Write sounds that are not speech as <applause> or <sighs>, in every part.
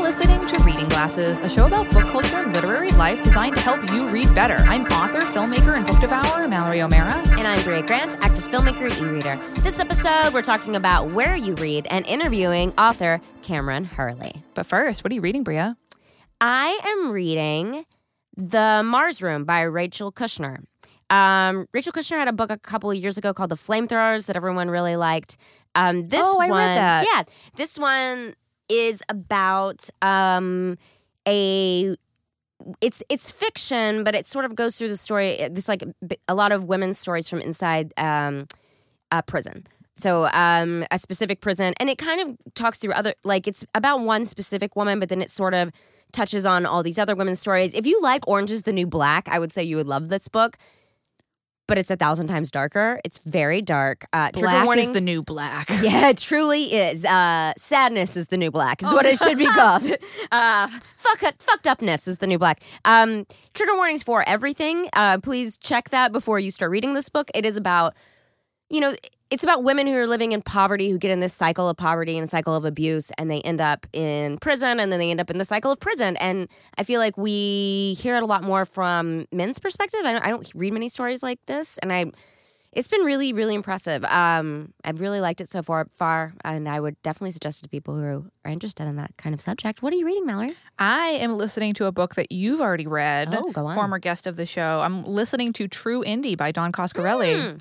listening to Reading Glasses, a show about book culture and literary life designed to help you read better. I'm author, filmmaker, and book devourer Mallory O'Meara. And I'm Brea Grant, actress, filmmaker, and e-reader. This episode, we're talking about where you read and interviewing author Kameron Hurley. But first, what are you reading, Brea? I am reading The Mars Room by Rachel Kushner. Um, Rachel Kushner had a book a couple of years ago called The Flamethrowers that everyone really liked. Um, this Oh, I read one, that. yeah, this one is about um, a. It's it's fiction, but it sort of goes through the story. This like a lot of women's stories from inside um, a prison. So um, a specific prison, and it kind of talks through other like it's about one specific woman, but then it sort of touches on all these other women's stories. If you like Orange is the New Black, I would say you would love this book. But it's a thousand times darker. It's very dark. Uh, trigger Black warnings. is the new black. <laughs> Yeah, it truly is. Uh, sadness is the new black. Is Oh, what it should be called. <laughs> Uh, fuck it, fucked upness is the new black. Um, trigger warnings for everything. Uh, please check that before you start reading this book. It is about, you know, it's about women who are living in poverty who get in this cycle of poverty and cycle of abuse, and they end up in prison, and then they end up in the cycle of prison. And I feel like we hear it a lot more from men's perspective. I don't, I don't read many stories like this, and I it's been really, really impressive. Um, I've really liked it so far, far, and I would definitely suggest it to people who are interested in that kind of subject. What are you reading, Mallory? I am listening to a book that you've already read. Oh, go on. Former guest of the show. I'm listening to True Indie by Don Coscarelli. Hmm.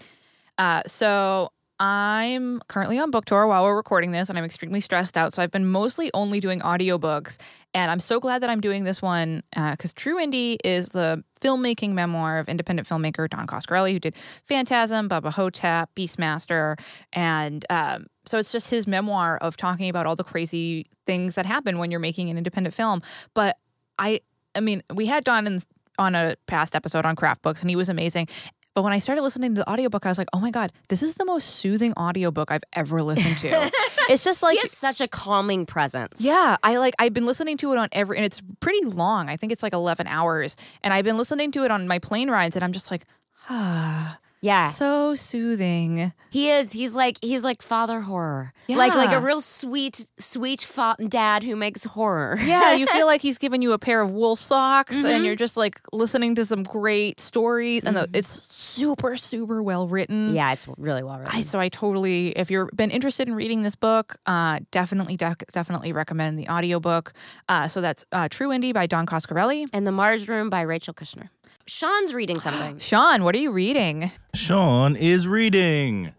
Uh, so I'm currently on book tour while we're recording this, and I'm extremely stressed out. So I've been mostly only doing audiobooks. And I'm so glad that I'm doing this one because True Indie is the filmmaking memoir of independent filmmaker Don Coscarelli, who did Phantasm, Bubba Ho-Tep, Beastmaster. And um, so it's just his memoir of talking about all the crazy things that happen when you're making an independent film. But I, I mean, we had Don in, on a past episode on craft books, and he was amazing. But when I started listening to the audiobook, I was like, oh my God, this is the most soothing audiobook I've ever listened to. <laughs> it's just like, such a calming presence. yeah, I like, I've been listening to it on every, and it's pretty long. I think it's like 11 hours. And I've been listening to it on my plane rides, and I'm just like, ah, <sighs> yeah. so soothing. He is. He's like he's like father horror. Like like a real sweet sweet fa- dad who makes horror. Yeah, you <laughs> feel like he's giving you a pair of wool socks, and you're just like listening to some great stories, and the, it's super, super well written. yeah, it's really well written. I, so I totally, if you've been interested in reading this book, uh, definitely, dec- definitely recommend the audiobook. Uh, so that's uh, True Indie by Don Coscarelli. and the Mars Room by Rachel Kushner. Sean's reading something. <gasps> Sean, what are you reading? Sean is reading.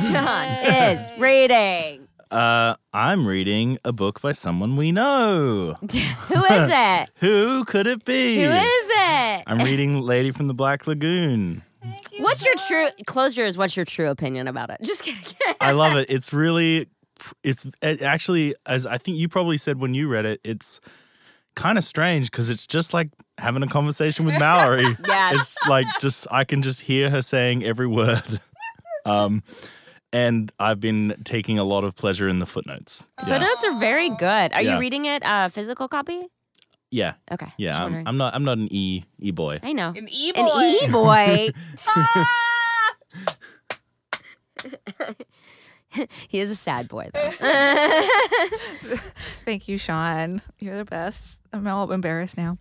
Sean is reading. Uh, I'm reading a book by someone we know. <laughs> Who is <laughs> it? Who could it be? Who is it? I'm reading Lady from the Black Lagoon. What's your true close yours? What's your true opinion about it? Just kidding. <laughs> I love it. It's really, it's it actually, as I think you probably said when you read it, it's kind of strange because it's just like having a conversation with Mallory. <laughs> Yeah. It's like just, I can just hear her saying every word. <laughs> um, and I've been taking a lot of pleasure in the footnotes. Yeah. Footnotes are very good. Are Yeah. you reading it uh, physical copy? Yeah. Okay. Yeah. I'm. I'm not, I'm not an E, E boy. I know. An e An e boy. <laughs> <laughs> he is a sad boy though. <laughs> <laughs> Thank you, Sean. You're the best. I'm all embarrassed now.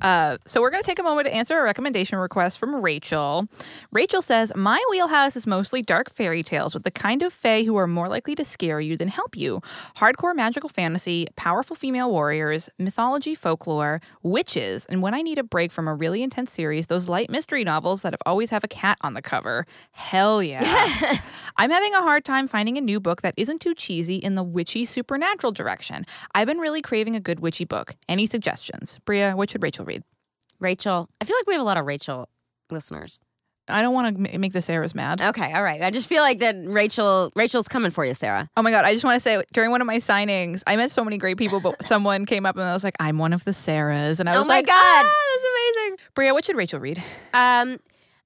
Uh, so we're going to take a moment to answer a recommendation request from Rachel. Rachel says, "My wheelhouse is mostly dark fairy tales with the kind of fae who are more likely to scare you than help you. Hardcore magical fantasy, powerful female warriors, mythology, folklore, witches, and when I need a break from a really intense series, those light mystery novels that have always have a cat on the cover. Hell yeah! <laughs> I'm having a hard time finding a new book that isn't too cheesy in the witchy supernatural direction. I've been really craving a good witchy book. Any suggestions? Brea, what should Rachel read? Rachel. I feel like we have a lot of Rachel listeners. I don't want to make the Sarahs mad. Okay, all right. I just feel like that Rachel Rachel's coming for you, Sarah. Oh my God, I just want to say during one of my signings, I met so many great people, but <laughs> someone came up and I was like, I'm one of the Sarahs. And I was like, Oh my like, God. "Ah, that's amazing. Brea, what should Rachel read? Um,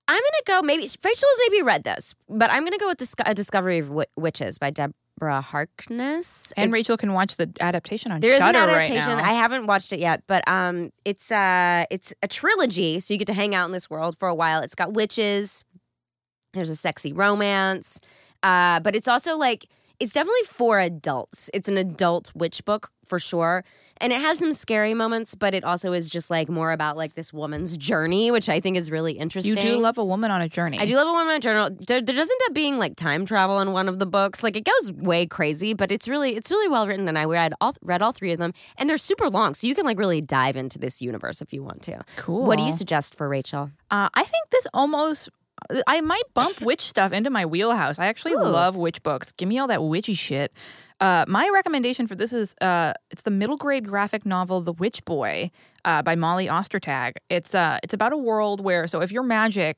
I'm gonna go. Maybe Rachel has maybe read this, but I'm gonna go with Dis- a Discovery of Wi- Witches by Deborah Harkness. And It's- Rachel can watch the adaptation on There is an adaptation. right. I haven't watched it yet, but um, it's uh, it's a trilogy, so you get to hang out in this world for a while. It's got witches. There's a sexy romance, uh, but it's also like it's definitely for adults. It's an adult witch book for sure. And it has some scary moments, but it also is just like more about like this woman's journey, which I think is really interesting. You do love a woman on a journey. I do love a woman on a journey. There, there does end up being like time travel in one of the books. Like it goes way crazy, but it's really it's really well written. And I read all read all three of them, and they're super long, so you can like really dive into this universe if you want to. Cool. What do you suggest for Rachel? Uh, I think this almost. I might bump <laughs> witch stuff into my wheelhouse. I actually Ooh. love witch books. Give me all that witchy shit. Uh, my recommendation for this is uh, it's the middle grade graphic novel The Witch Boy uh, by Molly Ostertag. It's uh, it's about a world where so if you're magic,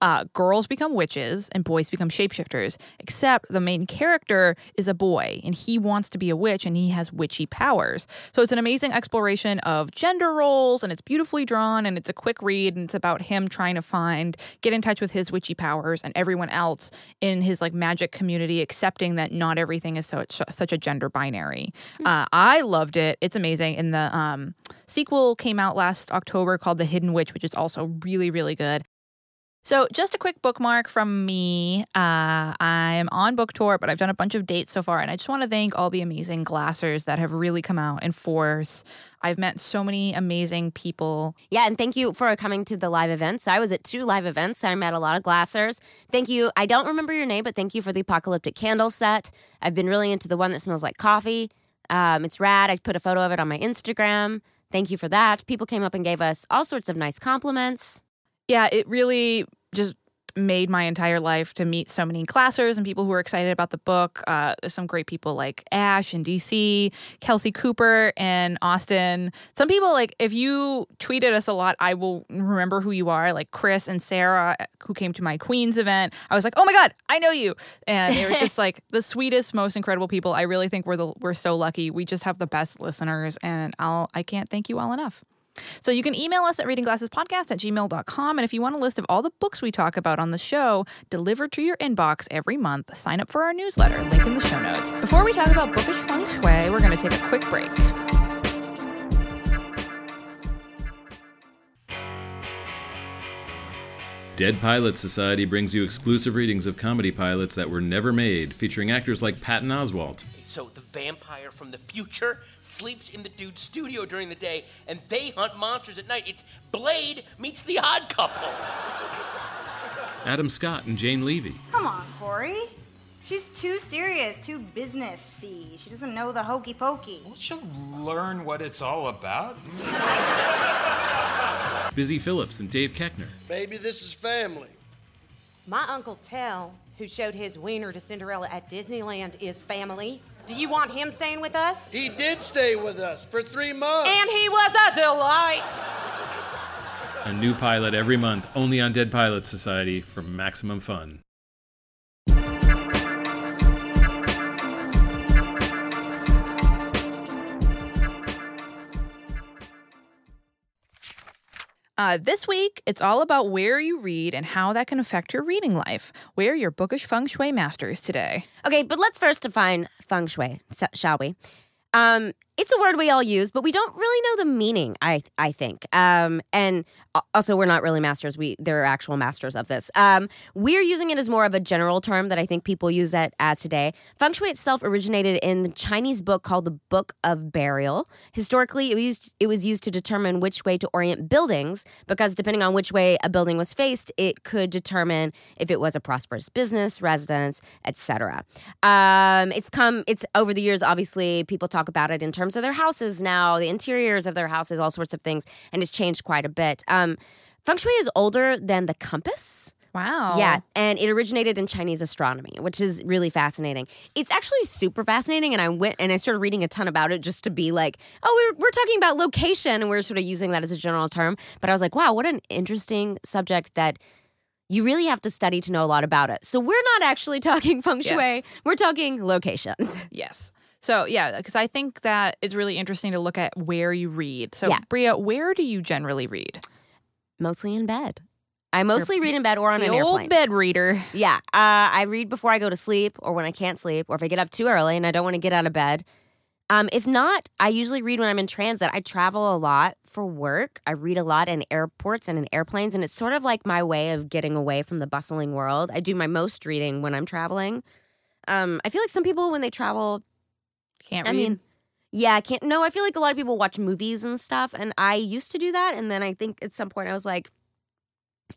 uh, girls become witches and boys become shapeshifters. Except the main character is a boy and he wants to be a witch and he has witchy powers. So it's an amazing exploration of gender roles and it's beautifully drawn and it's a quick read and it's about him trying to find get in touch with his witchy powers and everyone else in his like magic community accepting that not everything is so such a gender binary. Uh, I loved it. It's amazing. In the um, sequel came out last October called The Hidden Witch, which is also really really good. So, just a quick bookmark from me. Uh, I'm on book tour, but I've done a bunch of dates so far, and I just want to thank all the amazing glassers that have really come out in force. I've met so many amazing people. Yeah, and thank you for coming to the live events. I was at two live events. I met a lot of glassers. Thank you. I don't remember your name, but thank you for the apocalyptic candle set. I've been really into the one that smells like coffee. Um, it's rad. I put a photo of it on my Instagram. Thank you for that. People came up and gave us all sorts of nice compliments. Yeah, it really just made my entire life to meet so many glassers and people who are excited about the book. Uh, some great people like Ash in DC, Kelsey Cooper in Austin. Some people like if you tweeted us a lot, I will remember who you are. Like Chris and Sarah, who came to my Queens event. I was like, oh my god, I know you, and they were just <laughs> like the sweetest, most incredible people. I really think we're the we're so lucky. We just have the best listeners, and I'll I can't thank you all enough. So you can email us at readingglassespodcast at gmail.com. And if you want a list of all the books we talk about on the show delivered to your inbox every month, sign up for our newsletter, link in the show notes. Before we talk about bookish feng shui, we're going to take a quick break. Dead Pilot Society brings you exclusive readings of comedy pilots that were never made, featuring actors like Patton Oswalt, So the vampire from the future sleeps in the dude's studio during the day, and they hunt monsters at night. It's Blade meets the Odd Couple. Adam Scott, and Jane Levy. Come on, Corey. She's too serious, too businessy. She doesn't know the hokey pokey. She'll learn what it's all about. <laughs> Busy Phillips, and Dave Koechner. Baby, this is family. My Uncle Tell, who showed his wiener to Cinderella at Disneyland, is family. Do you want him staying with us? He did stay with us for three months. And he was a delight. A new pilot every month, only on Dead Pilot Society for maximum fun. Uh, this week, it's all about where you read and how that can affect your reading life. We're your bookish feng shui masters today. Okay, but let's first define feng shui, shall we? Um, it's a word we all use, but we don't really know the meaning. I I think, um, and also we're not really masters. We there are actual masters of this. Um, we're using it as more of a general term that I think people use it as today. Feng shui itself originated in the Chinese book called the Book of Burial. Historically, it was used, it was used to determine which way to orient buildings because depending on which way a building was faced, it could determine if it was a prosperous business, residence, etc. Um, it's come. It's over the years. Obviously, people talk about it in terms of their houses now, the interiors of their houses, all sorts of things, and it's changed quite a bit. Um, feng shui is older than the compass. Wow. Yeah, and it originated in Chinese astronomy, which is really fascinating. It's actually super fascinating, and I went and I started reading a ton about it just to be like, oh, we're, we're talking about location, and we're sort of using that as a general term. But I was like, wow, what an interesting subject that you really have to study to know a lot about it. So we're not actually <laughs> talking feng shui, Yes. we're talking locations. Yes. So, yeah, because I think that it's really interesting to look at where you read. So, Yeah. Brea, where do you generally read? Mostly in bed. I mostly read in bed or on The an old bed reader. Yeah, uh, I read before I go to sleep, or when I can't sleep, or if I get up too early and I don't want to get out of bed. Um, if not, I usually read when I'm in transit. I travel a lot for work. I read a lot in airports and in airplanes, and it's sort of like my way of getting away from the bustling world. I do my most reading when I'm traveling. Um, I feel like some people when they travel, Can't I read. mean, yeah, I can't. No, I feel like a lot of people watch movies and stuff, and I used to do that, and then I think at some point I was like,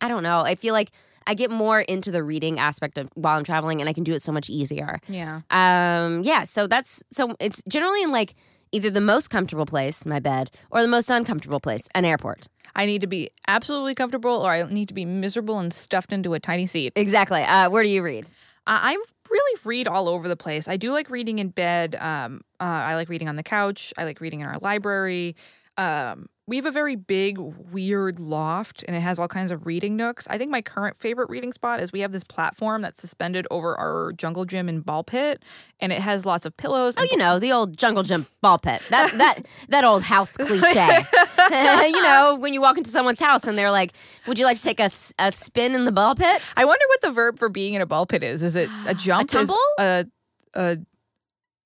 I don't know. I feel like I get more into the reading aspect of while I'm traveling, and I can do it so much easier. yeah. Um, yeah, so that's so it's generally in like either the most comfortable place, my bed, or the most uncomfortable place, an airport. I need to be absolutely comfortable, or I need to be miserable and stuffed into a tiny seat. Exactly. Uh, where do you read? I really read all over the place. I do like reading in bed. Um, uh, I like reading on the couch. I like reading in our library. Um, we have a very big, weird loft, and it has all kinds of reading nooks. I think my current favorite reading spot is we have this platform that's suspended over our jungle gym and ball pit, and it has lots of pillows. Oh, you know the old jungle gym ball pit. That <laughs> that that old house cliche. <laughs> <laughs> you know when you walk into someone's house and they're like, "Would you like to take a, a spin in the ball pit?" I wonder what the verb for being in a ball pit is. Is it a <gasps> jump? Is tumble? A a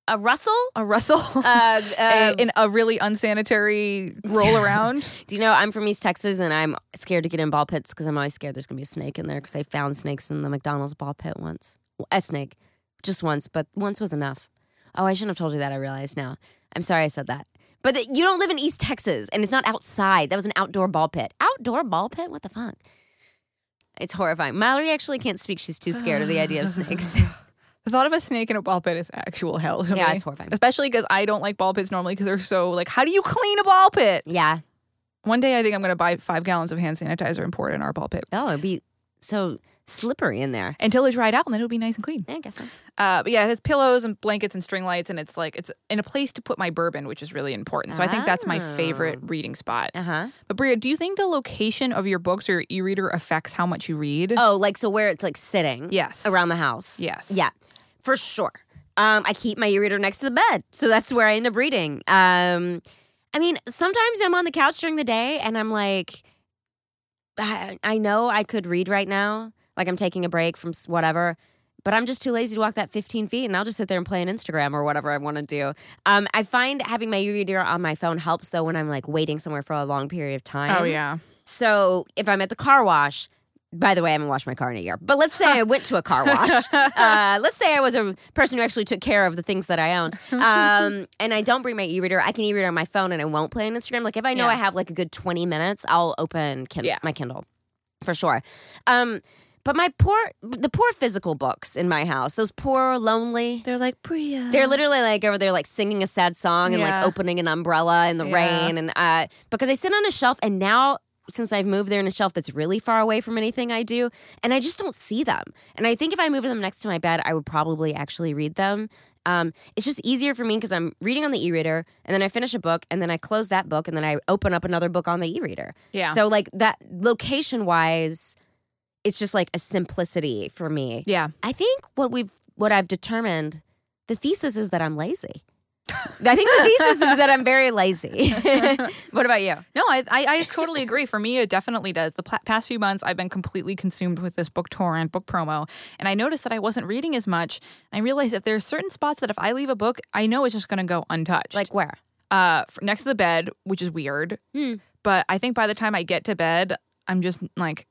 A rustle? a rustle? <laughs> Uh, a, uh, in a really unsanitary roll <laughs> around. do you know I'm from East Texas and I'm scared to get in ball pits because I'm always scared there's gonna be a snake in there because I found snakes in the McDonald's ball pit once. A snake, just once, but once was enough. Oh, I shouldn't have told you that. I realize now. I'm sorry I said that. But that you don't live in East Texas and it's not outside. That was an outdoor ball pit. Outdoor ball pit? What the fuck? It's horrifying. Mallory actually can't speak. She's too scared of the idea of snakes. <sighs> <laughs> The thought of a snake in a ball pit is actual hell to Yeah, me. it's horrifying. Especially because I don't like ball pits normally because they're so like, how do you clean a ball pit? yeah. One day I think I'm going to buy five gallons of hand sanitizer and pour it in our ball pit Oh, it'd be so slippery in there. until it dried out, and then it'll be nice and clean. Yeah, I guess so. Uh, but yeah, it has pillows and blankets and string lights, and it's like it's in a place to put my bourbon, which is really important. So I think that's my favorite Oh. reading spot. Uh huh. But Brea, do you think the location of your books or your e-reader affects how much you read? Oh, like so where it's like sitting. Yes. Around the house. Yes. Yeah, for sure. Um, I keep my e-reader next to the bed, so that's where I end up reading. Um, I mean, sometimes I'm on the couch during the day and I'm like, I, I know I could read right now, like I'm taking a break from whatever, but I'm just too lazy to walk that 15 feet, and I'll just sit there and play an Instagram or whatever I want to do. Um, I find having my e-reader on my phone helps though when I'm like waiting somewhere for a long period of time. Oh yeah. So if I'm at the car wash, by the way, I haven't washed my car in a year. But let's say I <laughs> went to a car wash. Uh, let's say I was a person who actually took care of the things that I owned, um, and I don't bring my e-reader. I can e-read on my phone, and I won't play on Instagram. Like if I know Yeah. I have like a good twenty minutes, I'll open kin- Yeah. my Kindle for sure. Um, but my poor, the poor physical books in my house, those poor lonely. They're like Brea. They're literally like over there, like singing a sad song and Yeah. like opening an umbrella in the Yeah. rain. And uh, because I sit on a shelf, and now since I've moved there in a shelf that's really far away from anything I do, and I just don't see them. And I think if I moved them next to my bed, I would probably actually read them. Um, it's just easier for me because I'm reading on the e-reader, and then I finish a book, and then I close that book, and then I open up another book on the e-reader. Yeah. So like that location wise, it's just like a simplicity for me. yeah. I think what we've what I've determined, the thesis is that I'm lazy. <laughs> I think the thesis is that I'm very lazy. <laughs> what about you? No, I, I, I totally agree. For me, it definitely does. The pla- past few months, I've been completely consumed with this book tour and book promo, and I noticed that I wasn't reading as much. I realized if there's certain spots that if I leave a book, I know it's just going to go untouched. Like where? uh, f- next to the bed, which is weird. Hmm. But I think by the time I get to bed, I'm just like,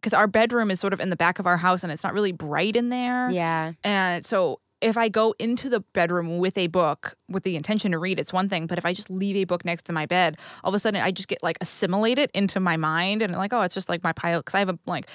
because our bedroom is sort of in the back of our house, and it's not really bright in there. Yeah. And so if I go into the bedroom with a book with the intention to read, it's one thing. But if I just leave a book next to my bed, all of a sudden I just get like assimilated into my mind and like, oh, it's just like my pile. Cause I have a like,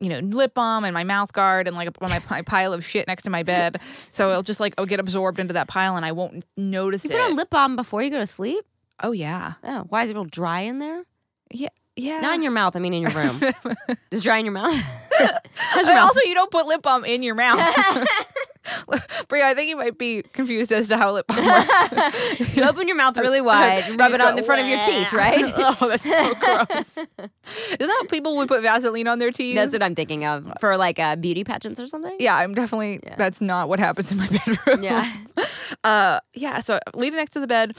you know, lip balm and my mouth guard and like a, my, my pile of shit next to my bed. So it'll just like, I'll get absorbed into that pile and I won't notice You it. put on lip balm before you go to sleep? oh, yeah. Oh, why is it real dry in there? Yeah. Yeah. Not in your mouth. I mean, in your room. <laughs> Is dry in your mouth? <laughs> Your mouth? also, you don't put lip balm in your mouth. <laughs> <laughs> Brea, I think you might be confused as to how lip balm works. <laughs> you open your mouth really <laughs> wide and rub it on the front of your teeth, right? oh, that's so gross. Isn't that how people would put Vaseline on their teeth? That's what I'm thinking of for like uh, beauty pageants or something. yeah, I'm definitely. That's not what happens in my bedroom. Yeah. Uh, yeah. So leaning next to the bed.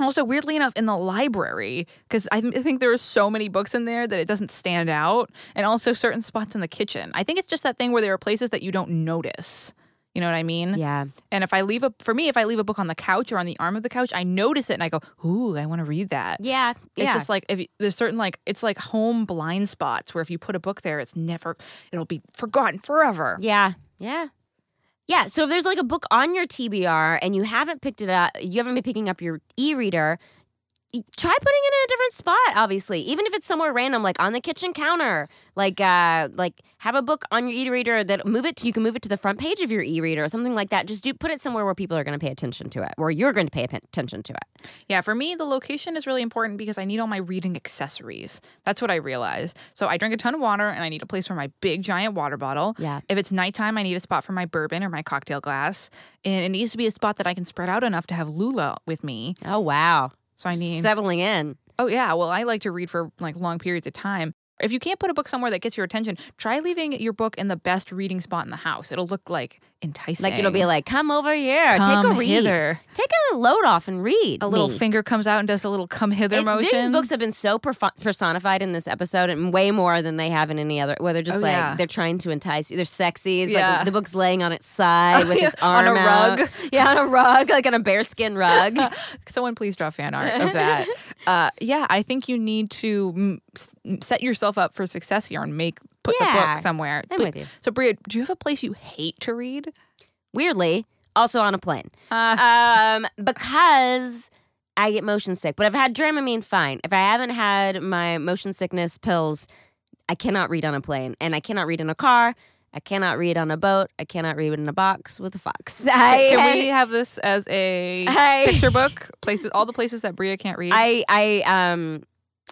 Also, weirdly enough, in the library, because I, th- I think there are so many books in there that it doesn't stand out, and also certain spots in the kitchen. I think it's just that thing where there are places that you don't notice. You know what I mean? Yeah. And if I leave a, for me, if I leave a book on the couch or on the arm of the couch, I notice it and I go, "Ooh, I want to read that." Yeah. It's yeah. just like if you, there's certain like it's like home blind spots where if you put a book there, it's never it'll be forgotten forever. Yeah, yeah. Yeah, so if there's like a book on your TBR and you haven't picked it up, you haven't been picking up your e-reader, try putting it in a different spot, obviously. Even if it's somewhere random, like on the kitchen counter. Like uh like have a book on your e-reader that move it to, you can move it to the front page of your e-reader or something like that. Just do put it somewhere where people are gonna pay attention to it, where you're going to pay attention to it. Yeah, for me, the location is really important because I need all my reading accessories. That's what I realized. So I drink a ton of water and I need a place for my big giant water bottle. Yeah. If it's nighttime, I need a spot for my bourbon or my cocktail glass. And it needs to be a spot that I can spread out enough to have Lula with me. Oh wow. So I need. Settling in. Oh, yeah. Well, I like to read for like long periods of time. If you can't put a book somewhere that gets your attention, try leaving your book in the best reading spot in the house. It'll look like enticing. Like it'll be like, come over here, Come take a read. hither. Take a load off and read. a little me. finger comes out and does a little come hither It- motion. These books have been so perf- personified in this episode, and way more than they have in any other. Where they're just Oh, like yeah. they're trying to entice you. They're sexy. It's Yeah. like the book's laying on its side with yeah, its <laughs> on a arm out. rug. <laughs> Yeah, on a rug, like on a bearskin rug. <laughs> Someone please draw fan art of that. uh, yeah, I think you need to s- set yourself up for success here and make put the book somewhere. I'm But- with you. So, Brea, do you have a place you hate to read? Weirdly, also on a plane, Uh, um, because. I get motion sick, but I've had Dramamine fine. If I haven't had my motion sickness pills, I cannot read on a plane, and I cannot read in a car. I cannot read on a boat. I cannot read in a box with a fox. I, Can we have this as a I- picture book? Places, all the places that Brea can't read. I I um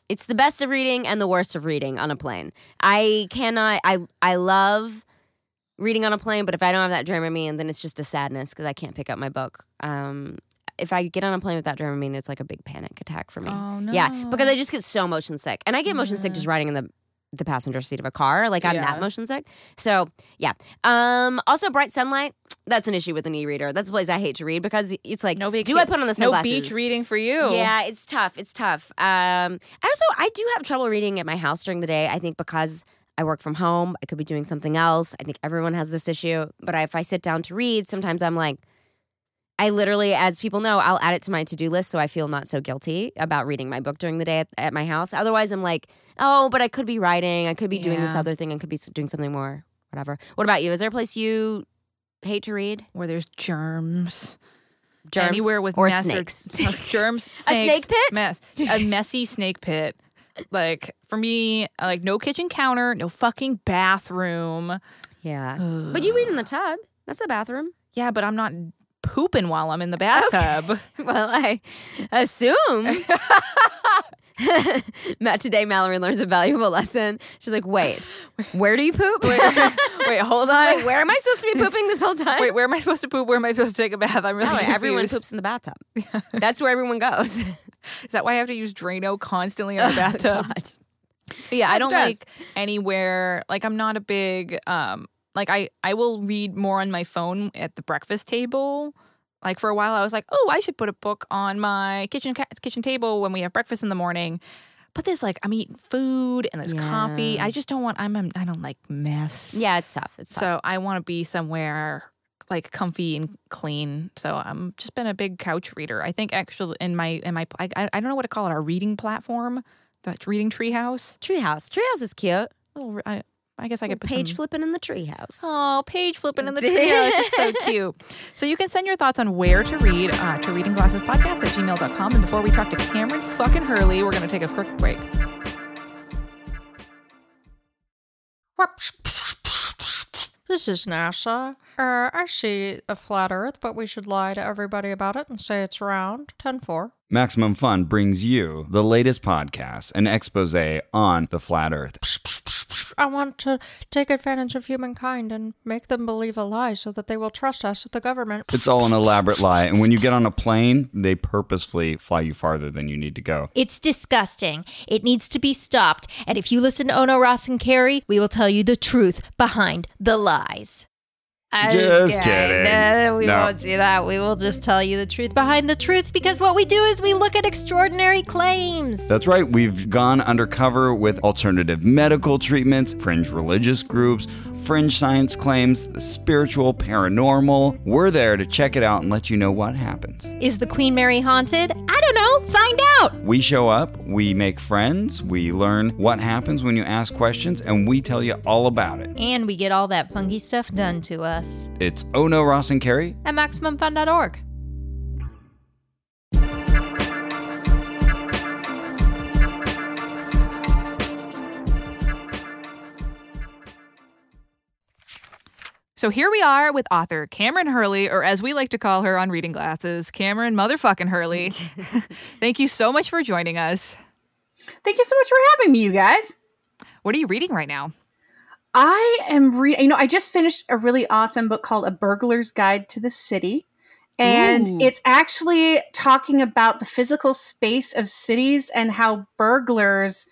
it's the best of reading and the worst of reading on a plane. I cannot I I love reading on a plane, but if I don't have that Dramamine, then it's just a sadness because I can't pick up my book. Um if I get on a plane with that Dramamine, it's like a big panic attack for me. Oh, no. Yeah, because I just get so motion sick. And I get motion sick just riding in the the passenger seat of a car. Like I'm Yeah. that motion sick. So yeah. Um also bright sunlight, that's an issue with an e-reader. That's a place I hate to read because it's like no vac- do I put on the no beach reading for you? Yeah, it's tough. It's tough. Um, also, I do have trouble reading at my house during the day. I think because I work from home, I could be doing something else. I think everyone has this issue. But I, if I sit down to read, sometimes I'm like, I literally, as people know, I'll add it to my to do list so I feel not so guilty about reading my book during the day at, at my house. Otherwise, I'm like, oh, but I could be writing. I could be doing this other thing. I could be doing something more, whatever. What about you? Is there a place you hate to read? where there's germs. Germs Anywhere with or snakes? <laughs> germs, <laughs> A snake pit? mess, a messy snake pit. Like for me, like no kitchen counter, no fucking bathroom. yeah. but you eat in the tub. That's a bathroom. Yeah, but I'm not pooping while I'm in the bathtub. <laughs> Well, I assume. <laughs> <laughs> Matt, today Mallory learns a valuable lesson. She's like, wait, where do you poop? Wait, wait, hold on. Wait, where am I supposed to be pooping this whole time? Wait, where am I supposed to poop? Where am I supposed to take a bath? I'm oh, really No, confused. everyone poops in the bathtub. That's where everyone goes. <laughs> Is that why I have to use Drano constantly in the <laughs> bathtub? God. But yeah, I don't gross. like anywhere. Like I'm not a big um. Like I I will read more on my phone at the breakfast table. Like for a while, I was like, oh, I should put a book on my kitchen ca- kitchen table when we have breakfast in the morning. But there's like I'm eating food and there's coffee. I just don't want. I'm, I'm I don't like mess. Yeah, it's tough. It's tough. So I want to be somewhere like comfy and clean. So I'm just been a big couch reader. I think actually in my in my I, I don't know what to call it. Our reading platform, that reading treehouse. Treehouse. Treehouse is cute. Little, I, I guess I could put Page some, flipping in the treehouse. Oh, page flipping in the <laughs> treehouse is so cute. So you can send your thoughts on where to read uh, to Reading Glasses Podcast at gmail.com. And before we talk to Kameron fucking Hurley, we're going to take a quick break. This is NASA. Uh, I see a flat Earth, but we should lie to everybody about it and say it's round. 10 4. Maximum Fun brings you the latest podcast, an expose on the flat earth. I want to take advantage of humankind and make them believe a lie so that they will trust us with the government. It's all an elaborate lie. And when you get on a plane, they purposefully fly you farther than you need to go. It's disgusting. It needs to be stopped. And if you listen to Ono Ross and Carrie, we will tell you the truth behind the lies. I was Just kidding. No, we No. won't do that. We will just tell you the truth behind the truth because what we do is we look at extraordinary claims. That's right. We've gone undercover with alternative medical treatments, fringe religious groups, fringe science claims, the spiritual, paranormal. We're there to check it out and let you know what happens. Is the Queen Mary haunted? I don't know. Find out. We show up, we make friends, we learn what happens when you ask questions, and we tell you all about it. And we get all that funky stuff done to us. It's Oh No, Ross and Carrie. at MaximumFun.org. So here we are with author Kameron Hurley, or as we like to call her on reading glasses, Kameron motherfucking Hurley. <laughs> Thank you so much for joining us. Thank you so much for having me, you guys. What are you reading right now? I am re you know, I just finished a really awesome book called A Burglar's Guide to the City. And Ooh. it's actually talking about the physical space of cities and how burglars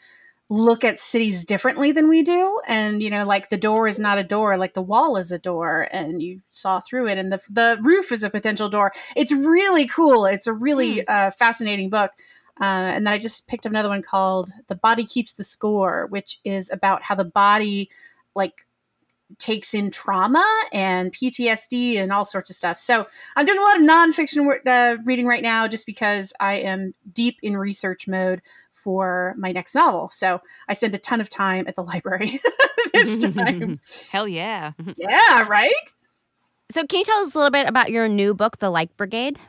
look at cities differently than we do. And, you know, like the door is not a door, like the wall is a door and you saw through it and the, the roof is a potential door. It's really cool. It's a really uh, fascinating book. Uh, and then I just picked up another one called The Body Keeps the Score, which is about how the body like takes in trauma and PTSD and all sorts of stuff. So I'm doing a lot of nonfiction uh, reading right now just because I am deep in research mode for my next novel. So I spend a ton of time at the <laughs> library this time. <laughs> Hell yeah. <laughs> yeah, right? So, can you tell us a little bit about your new book, The Light Brigade?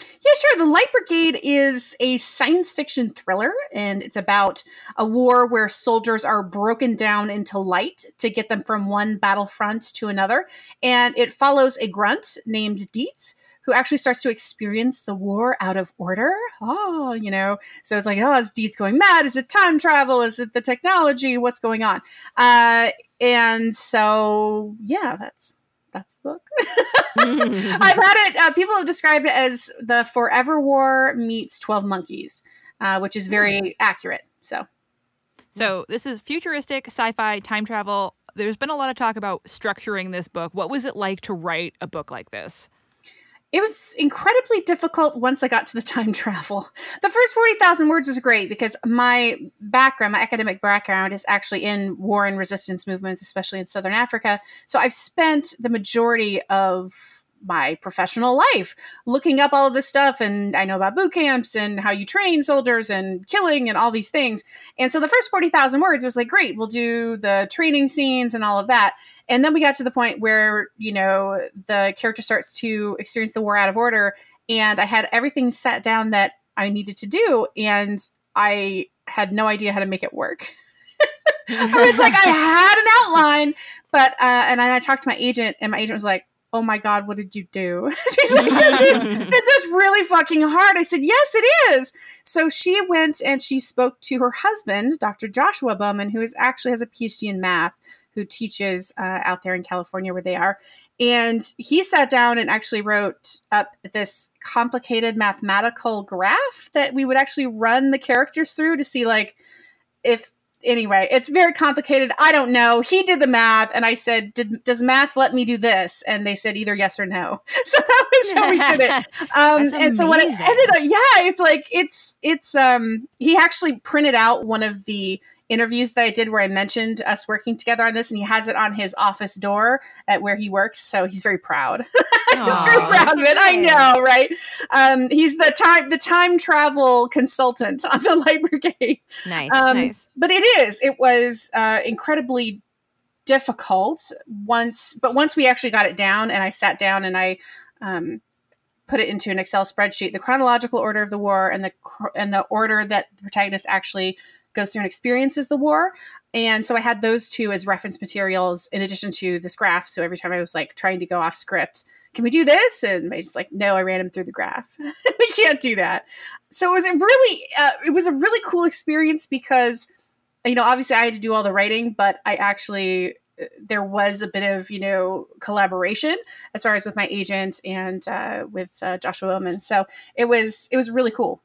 Yeah, sure. The Light Brigade is a science fiction thriller, and it's about a war where soldiers are broken down into light to get them from one battlefront to another. And it follows a grunt named Dietz, who actually starts to experience the war out of order. Oh, you know. So it's like, oh, is Dietz going mad? Is it time travel? Is it the technology? What's going on? Uh, and so, yeah, that's that's the book. <laughs> I've had it. Uh, people have described it as the Forever War meets Twelve Monkeys, uh, which is very accurate. So, So this is futuristic sci-fi time travel. There's been a lot of talk about structuring this book. What was it like to write a book like this? It was incredibly difficult once I got to the time <laughs> travel. The first 40,000 words was great because my background, my academic background, is actually in war and resistance movements, especially in Southern Africa. So I've spent the majority of my professional life looking up all of this stuff and I know about boot camps and how you train soldiers and killing and all these things. And so the first 40,000 words was like, great, we'll do the training scenes and all of that. And then we got to the point where, you know, the character starts to experience the war out of order. And I had everything set down that I needed to do. And I had no idea how to make it work. <laughs> I was like, I had an outline, but, uh, and I talked to my agent, and my agent was like, oh my god what did you do? <laughs> She's like this is, this <laughs> is really fucking hard. I said yes it is. So she went and she spoke to her husband dr joshua bowman who is actually has a phd in math who teaches uh, out there in california where they are. And he sat down and actually wrote up this complicated mathematical graph that we would actually run the characters through to see like if anyway, it's very complicated. I don't know. He did the math, and I said, did, "Does math let me do this?" And they said either yes or no. <laughs> So that was how we did it. <laughs> Um, and so when it ended up, yeah, it's like it's it's. Um, he actually printed out one of the interviews that I did where I mentioned us working together on this, and he has it on his office door at where he works. So he's very proud. <laughs> he's very proud of it. I know, right? Um, he's the time the time travel consultant on the <laughs> Light Brigade. Nice, Um, nice. But it is. It was uh, incredibly difficult once, but once we actually got it down, and I sat down and I um, put it into an Excel spreadsheet, the chronological order of the war and the and the order that the protagonist actually goes through and experiences the war. And so I had those two as reference materials in addition to this graph. So every time I was like trying to go off script, can we do this? And I just like, no, I ran him through the graph. <laughs> we can't do that. So it was a really, uh, it was a really cool experience because, you know, obviously I had to do all the writing, but I actually uh, there was a bit of you know collaboration as far as with my agent and uh, with uh, Joshua Bowman. So it was it was really cool.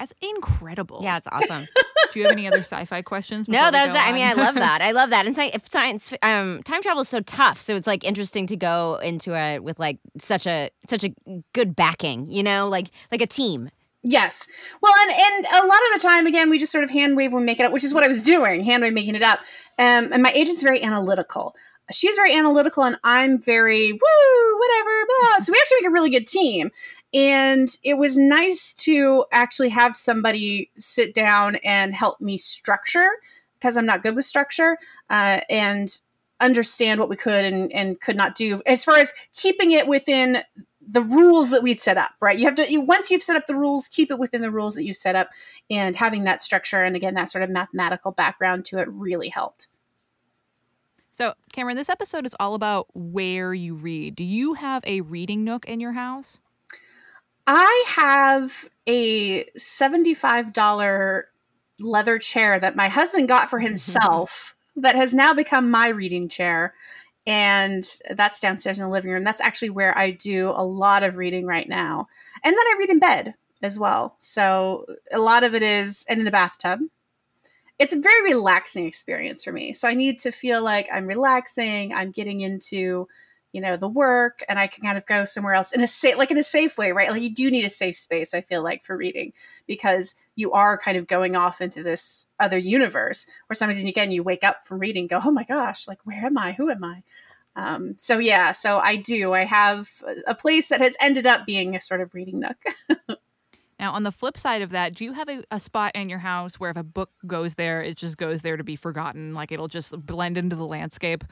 That's incredible. Yeah, it's awesome. Do you have any other sci-fi questions? No, before we that was. I mean, I love that. I love that. And sci- <laughs> if science, um, time travel is so tough, so it's like interesting to go into it with like such a such a good backing. You know, like like a team. Yes. Well, and and a lot of the time, again, we just sort of hand wave when we make it up, which is what I was doing, hand wave making it up. Um, and my agent's very analytical. She's very analytical, and I'm very woo, whatever, blah. So we actually make a really good team. And it was nice to actually have somebody sit down and help me structure because I'm not good with structure. Uh, and understand what we could and, and could not do as far as keeping it within the rules that we'd set up right you have to you, once you've set up the rules keep it within the rules that you set up and having that structure and again that sort of mathematical background to it really helped So, Kameron, this episode is all about where you read. Do you have a reading nook in your house? I have a $75 leather chair that my husband got for mm-hmm. himself that has now become my reading chair. And that's downstairs in the living room. That's actually where I do a lot of reading right now. And then I read in bed as well. So a lot of it is, and in the bathtub. It's a very relaxing experience for me. So I need to feel like I'm relaxing, I'm getting into you know the work and i can kind of go somewhere else in a safe like in a safe way right? Like you do need a safe space i feel like for reading because you are kind of going off into this other universe where sometimes again you wake up from reading go oh my gosh like where am i? Who am i? Um, so yeah so i do. I have a place that has ended up being a sort of reading nook. <laughs> Now, on the flip side of that, do you have a, a spot in your house where if a book goes there, it just goes there to be forgotten? Like it'll just blend into the landscape?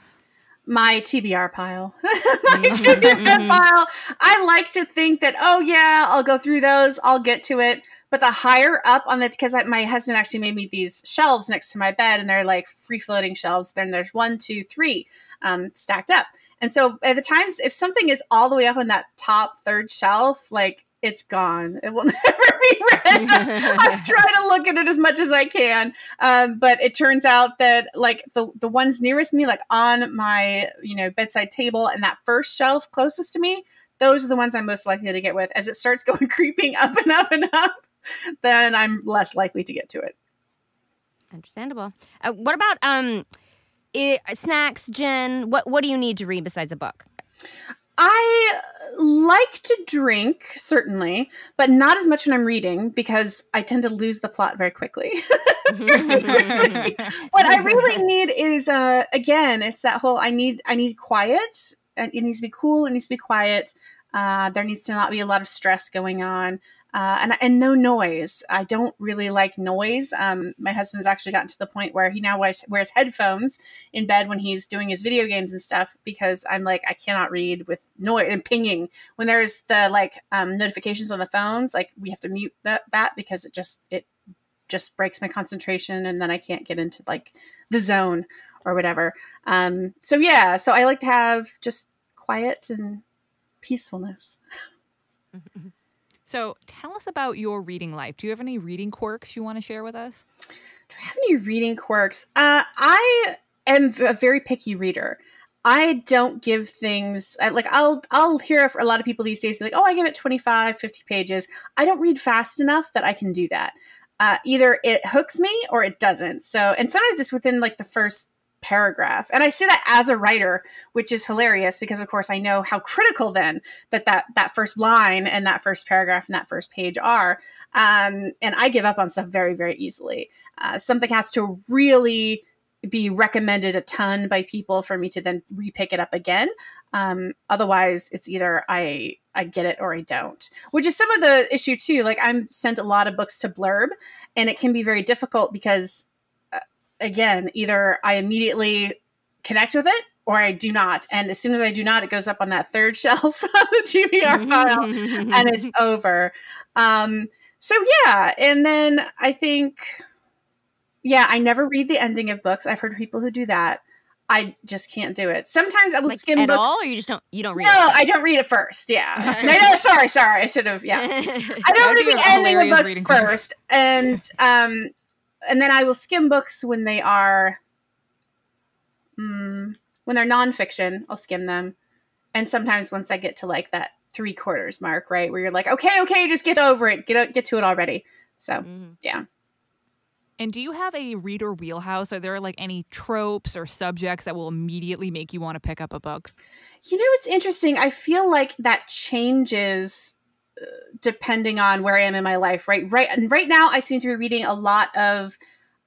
My TBR pile. <laughs> my TBR pile. I like to think that, oh, yeah, I'll go through those, I'll get to it. But the higher up on the, because my husband actually made me these shelves next to my bed, and they're like free floating shelves. Then there's one, two, three um, stacked up. And so at the times, if something is all the way up on that top third shelf, like it's gone. It will <laughs> never be read. <laughs> I try to look at it as much as I can, um, but it turns out that like the the ones nearest me, like on my you know bedside table, and that first shelf closest to me, those are the ones I'm most likely to get with. As it starts <laughs> going creeping up and up and up, then I'm less likely to get to it. Understandable. Uh, what about um, i snacks, Jen? What what do you need to read besides a book? I like to drink, certainly, but not as much when I'm reading because I tend to lose the plot very quickly. <laughs> what I really <laughs> need is uh again, it's that whole I need I need quiet. It needs to be cool, it needs to be quiet. Uh, there needs to not be a lot of stress going on uh, and and no noise. I don't really like noise. Um, my husband's actually gotten to the point where he now wears, wears headphones in bed when he's doing his video games and stuff because I'm like I cannot read with noise and pinging when there's the like um, notifications on the phones. Like we have to mute that that because it just it just breaks my concentration and then I can't get into like the zone or whatever. Um, so yeah, so I like to have just quiet and peacefulness. <laughs> So tell us about your reading life. Do you have any reading quirks you want to share with us? Do I have any reading quirks? Uh, I am a very picky reader. I don't give things like I'll I'll hear a lot of people these days be like, "Oh, I give it 25, 50 pages." I don't read fast enough that I can do that. Uh, either it hooks me or it doesn't. So, and sometimes it's within like the first paragraph. And i say that as a writer which is hilarious because of course i know how critical then that that that first line and that first paragraph and that first page are. Um, and i give up on stuff very very easily. Uh, something has to really be recommended a ton by people for me to then repick it up again. Um, otherwise it's either i i get it or i don't which is some of the issue too. Like i'm sent a lot of books to blurb and it can be very difficult because again, either I immediately connect with it or I do not. And as soon as I do not, it goes up on that third <laughs> shelf on the TBR file and it's <laughs> over. Um, so yeah. And then I think, yeah, I never read the ending of books. I've heard people who do that. I just can't do it. Sometimes I will Like, skim at books. all, or you just don't you don't read no, it? I don't read it first. Yeah. <laughs> no, no, sorry, sorry. I should have. Yeah. I don't read the ending of books first, and um, and then I will skim books when they are, mm, when they're nonfiction. I'll skim them, and sometimes once I get to like that three quarters mark, right, where you're like, okay, okay, just get over it, get get to it already. So Mm-hmm. yeah. And do you have a reader wheelhouse? Are there like any tropes or subjects that will immediately make you want to pick up a book? You know, it's interesting. I feel like that changes depending on where I am in my life. Right, right, and right now, I seem to be reading a lot of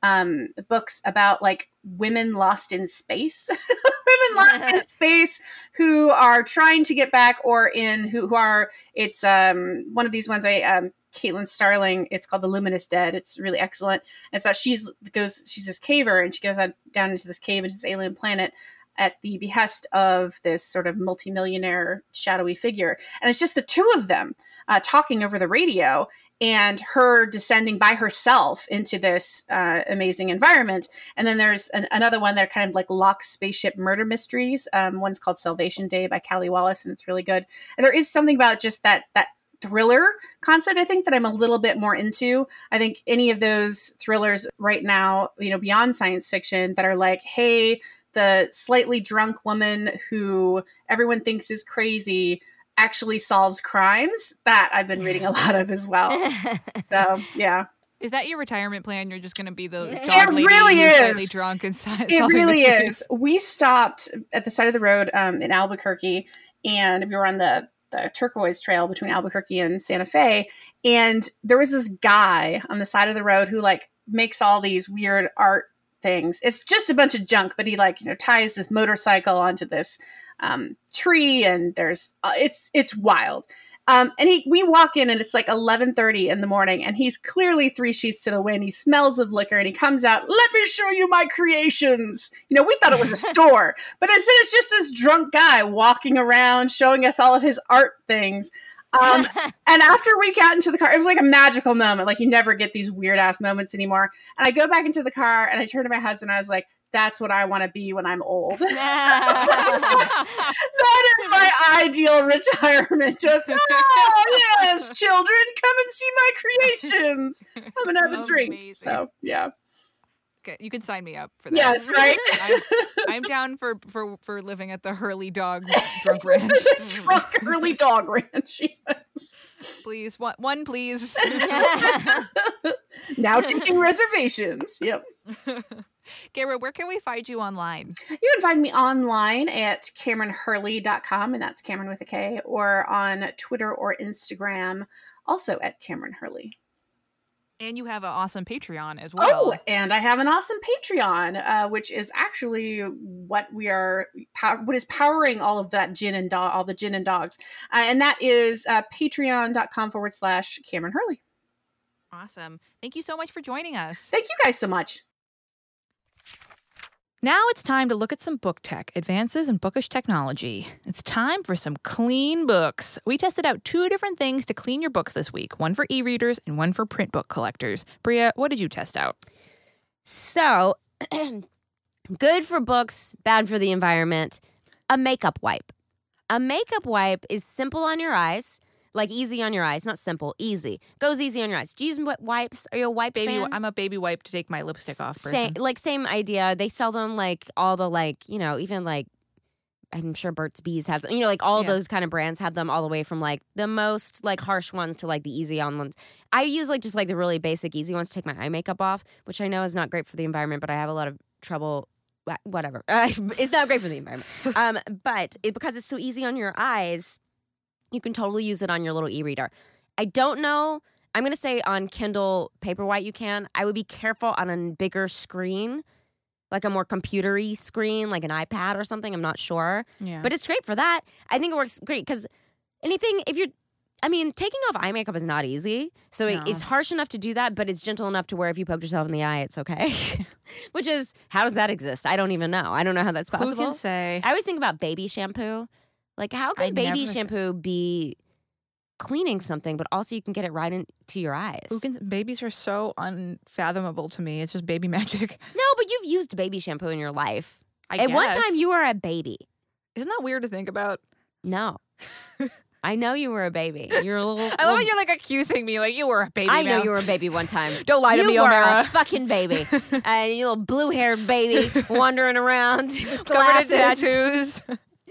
um, books about like women lost in space, <laughs> women lost in <laughs> space who are trying to get back, or in who, who are. It's um, one of these ones. I um, Caitlin Starling. It's called The Luminous Dead. It's really excellent. And it's about she's goes she's this caver and she goes on, down into this cave into this alien planet. At the behest of this sort of multimillionaire shadowy figure. And it's just the two of them uh, talking over the radio and her descending by herself into this uh, amazing environment. And then there's an, another one that are kind of like locked spaceship murder mysteries. Um, one's called Salvation Day by Kali Wallace, and it's really good. And there is something about just that that thriller concept i think that i'm a little bit more into i think any of those thrillers right now you know beyond science fiction that are like hey the slightly drunk woman who everyone thinks is crazy actually solves crimes that i've been reading a <laughs> lot of as well so yeah Is that your retirement plan? You're just going to be the It dog lady really who's is. slightly drunk and <laughs> si- it really mysteries? is. We stopped at the side of the road um, in Albuquerque, and we were on the the turquoise trail between Albuquerque and Santa Fe, and there was this guy on the side of the road who like makes all these weird art things. It's just a bunch of junk, but he like you know ties this motorcycle onto this um, tree, and there's uh, it's it's wild. Um, and he, we walk in and it's like 11:30 in the morning, and he's clearly three sheets to the wind. He smells of liquor, and he comes out. Let me show you my creations. You know, we thought it was a <laughs> store, but instead it's just this drunk guy walking around showing us all of his art things. Um, <laughs> and after we got into the car, it was like a magical moment. Like you never get these weird ass moments anymore. And I go back into the car and I turn to my husband. And I was like, "That's what I want to be when I'm old." <laughs> <laughs> that is my ideal retirement. Just oh yes, children, come and see my creations. I'm gonna have a drink. Amazing. So yeah. Okay, you can sign me up for that. Yes, right? <laughs> I'm, I'm down for, for for living at the Hurley Dog <laughs> Drunk Ranch. <laughs> Drunk Hurley dog ranch. yes. please, one, one please. Now taking reservations. Yep. Garrett, where can we find you online? You can find me online at KameronHurley.com, and that's Kameron with a K, or on Twitter or Instagram, also at Kameron Hurley. And you have an awesome Patreon as well. Oh, and I have an awesome Patreon, uh, which is actually what we are, what is powering all of that gin and dog, all the gin and dogs, uh, and that is uh, Patreon.com forward slash Kameron Hurley. Awesome. Thank you so much for joining us. Thank you guys so much. Now it's time to look at some book tech, advances in bookish technology. It's time for some clean books. We tested out two different things to clean your books this week one for e readers and one for print book collectors. Brea, what did you test out? So, <clears throat> good for books, bad for the environment. A makeup wipe. A makeup wipe is simple on your eyes, like easy on your eyes. Not simple, easy. Goes easy on your eyes. Do you use wi- wipes? Are you a wipe Baby, fan? I'm a baby wipe to take my lipstick off. Same, like same idea. They sell them like all the like you know even like I'm sure Burt's Bees has you know like all Yeah. those kind of brands have them all the way from like the most like harsh ones to like the easy on ones. I use like just like the really basic easy ones to take my eye makeup off, which I know is not great for the environment, but I have a lot of trouble. wha- Whatever, <laughs> it's not great for the environment. <laughs> Um, but it, because it's so easy on your eyes, you can totally use it on your little e-reader. I don't know. I'm gonna say on Kindle Paperwhite you can. I would be careful on a bigger screen, like a more computery screen, like an iPad or something. I'm not sure, Yeah. but it's great for that. I think it works great because anything if you're. I mean, taking off eye makeup is not easy. So it- No. it's harsh enough to do that, but it's gentle enough to where if you poked yourself in the eye, it's okay. <laughs> Which is, how does that exist? I don't even know. I don't know how that's possible. Who can say? I always think about baby shampoo. Like, how can I baby never- shampoo be cleaning something, but also you can get it right into your eyes? Who can? Babies are so unfathomable to me. It's just baby <laughs> magic. no, but you've used baby shampoo in your life. I At one time, you were a baby. Isn't that weird to think about? No. <laughs> I know you were a baby. You're a little. <laughs> I love little- you're like accusing me, like you were a baby. I know you were a baby one time. Don't lie to you me, were O'Meara. a fucking baby, and you little blue-haired baby wandering around, Covered in glasses. tattoos.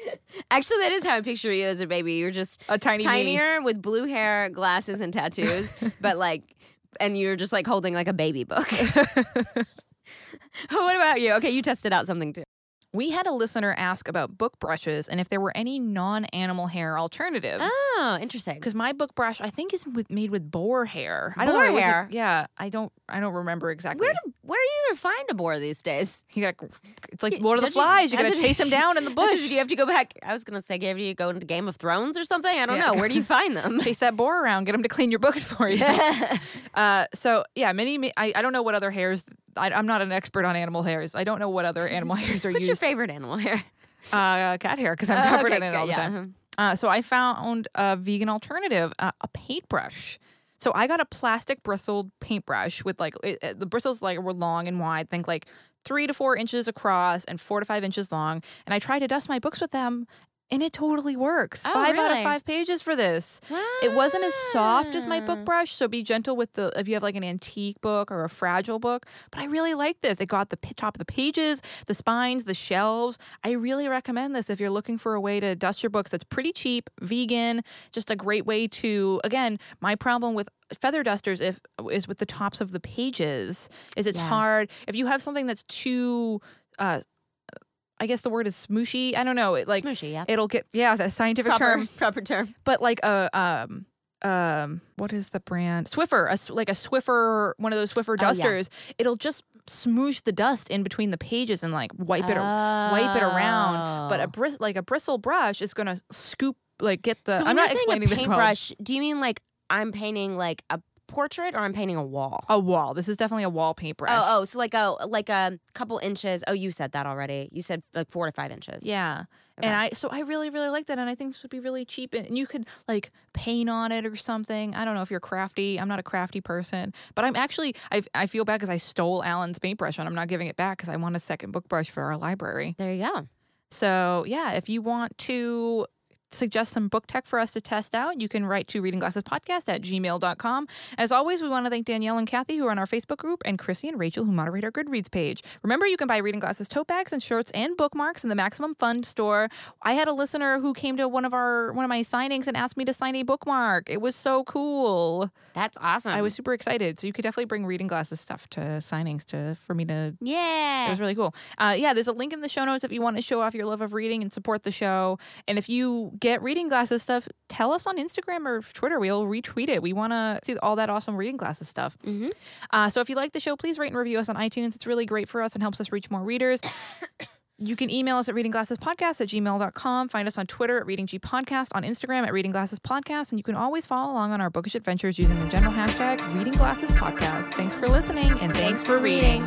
<laughs> Actually, that is how I picture you as a baby. You're just A tiny me. tinier with blue hair, glasses, and tattoos, <laughs> but like, and you're just like holding like a baby book. <laughs> what about you? Okay, you tested out something too. We had a listener ask about book brushes and if there were any non-animal hair alternatives. Oh, interesting. Because my book brush, I think, is with, made with boar hair. I don't Boar know. hair? yeah, I don't. I don't remember exactly. Where do, where are you gonna find a boar these days? <laughs> You got, it's like Lord of the you- Flies. You, gotta chase him down in the <laughs> bush. Do you have to go back? I was gonna say, do you go into Game of Thrones or something? I don't Yeah. know. Where do you find them? <laughs> chase that boar around, get him to clean your books for you. uh, so yeah, many. I, I don't know what other hairs I, I'm not an expert on animal hairs. I don't know what other animal <laughs> hairs are What's used. What's your favorite animal hair? Uh, cat hair because I'm <laughs> covered okay, in it good, all the yeah. time. Uh, so I found a vegan alternative, uh, a paintbrush. So I got a plastic bristled paintbrush with like it, it- the bristles like were long and wide. Think like three to four inches across and four to five inches long. And I tried to dust my books with them. And it totally works. Oh, five out of five pages for this. It wasn't as soft as my book brush, so be gentle with the if you have like an antique book or a fragile book. But I really like this. It got the top of the pages, the spines, the shelves. I really recommend this if you're looking for a way to dust your books that's pretty cheap, vegan, just a great way to again, my problem with feather dusters if is with the tops of the pages is it's Yeah. hard if you have something that's too uh I guess the word is smooshy. I don't know. It like Smooshy, yeah. it'll get yeah, the scientific Proper, term <laughs> proper term. but like a um um what is the brand Swiffer a, like a Swiffer one of those Swiffer Oh, yeah. dusters it'll just smoosh the dust in between the pages and like wipe it wipe it around but a Oh. bris- like a bristle brush is gonna scoop like get the so I'm you're not saying explaining a this well. paintbrush, do you mean like I'm painting like a portrait or I'm painting a wall? a wall this is definitely a wall paintbrush Oh, oh, so like a like a couple inches. Oh, you said that already. You said like four to five inches. Yeah. And I so I really really like that and I think this would be really cheap and you could like paint on it or something. I don't know if you're crafty. I'm not a crafty person, but I'm actually I I feel bad cuz I stole Alan's paintbrush and I'm not giving it back cuz I want a second book brush for our library. There you go. So, yeah, if you want to suggest some book tech for us to test out, you can write to readingglassespodcast at gmail.com. As always, we want to thank Danielle and Kathy, who are on our Facebook group, and Chrissy and Rachel, who moderate our Goodreads page. Remember, you can buy Reading Glasses tote bags and shirts and bookmarks in the Maximum Fund store. I had a listener who came to one of our one of my signings and asked me to sign a bookmark. It was so cool. That's awesome. I was super excited. So you could definitely bring Reading Glasses stuff to signings to for me to Yeah. it was really cool. Uh, yeah, there's a link in the show notes if you want to show off your love of reading and support the show. And if you get reading glasses stuff, tell us on Instagram or Twitter. We'll retweet it. We want to see all that awesome reading glasses stuff. Mm-hmm. Uh, so if you like the show, please rate and review us on iTunes. It's really great for us and helps us reach more readers. <coughs> You can email us at readingglassespodcast at gmail.com. Find us on Twitter at Reading G Podcast, on Instagram at Reading Glasses Podcast, and you can always follow along on our bookish adventures using the general hashtag readingglassespodcast. Thanks for listening and thanks, for reading.